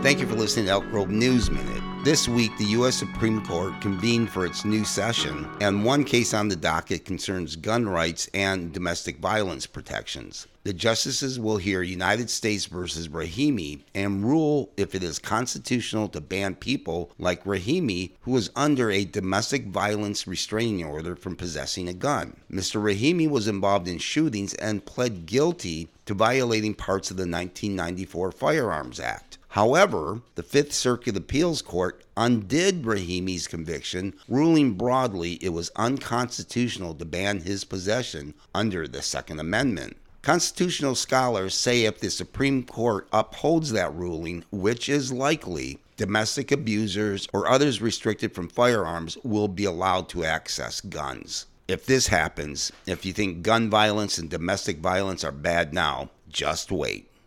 Thank you for listening to Elk Grove News Minute. This week, the U.S. Supreme Court convened for its new session, and one case on the docket concerns gun rights and domestic violence protections. The justices will hear United States versus Rahimi and rule if it is constitutional to ban people like Rahimi, who is under a domestic violence restraining order from possessing a gun. Mr. Rahimi was involved in shootings and pled guilty to violating parts of the 1994 Firearms Act. However, the Fifth Circuit Appeals Court undid Rahimi's conviction, ruling broadly it was unconstitutional to ban his possession under the Second Amendment. Constitutional scholars say if the Supreme Court upholds that ruling, which is likely, domestic abusers or others restricted from firearms will be allowed to access guns. If this happens, if you think gun violence and domestic violence are bad now, just wait.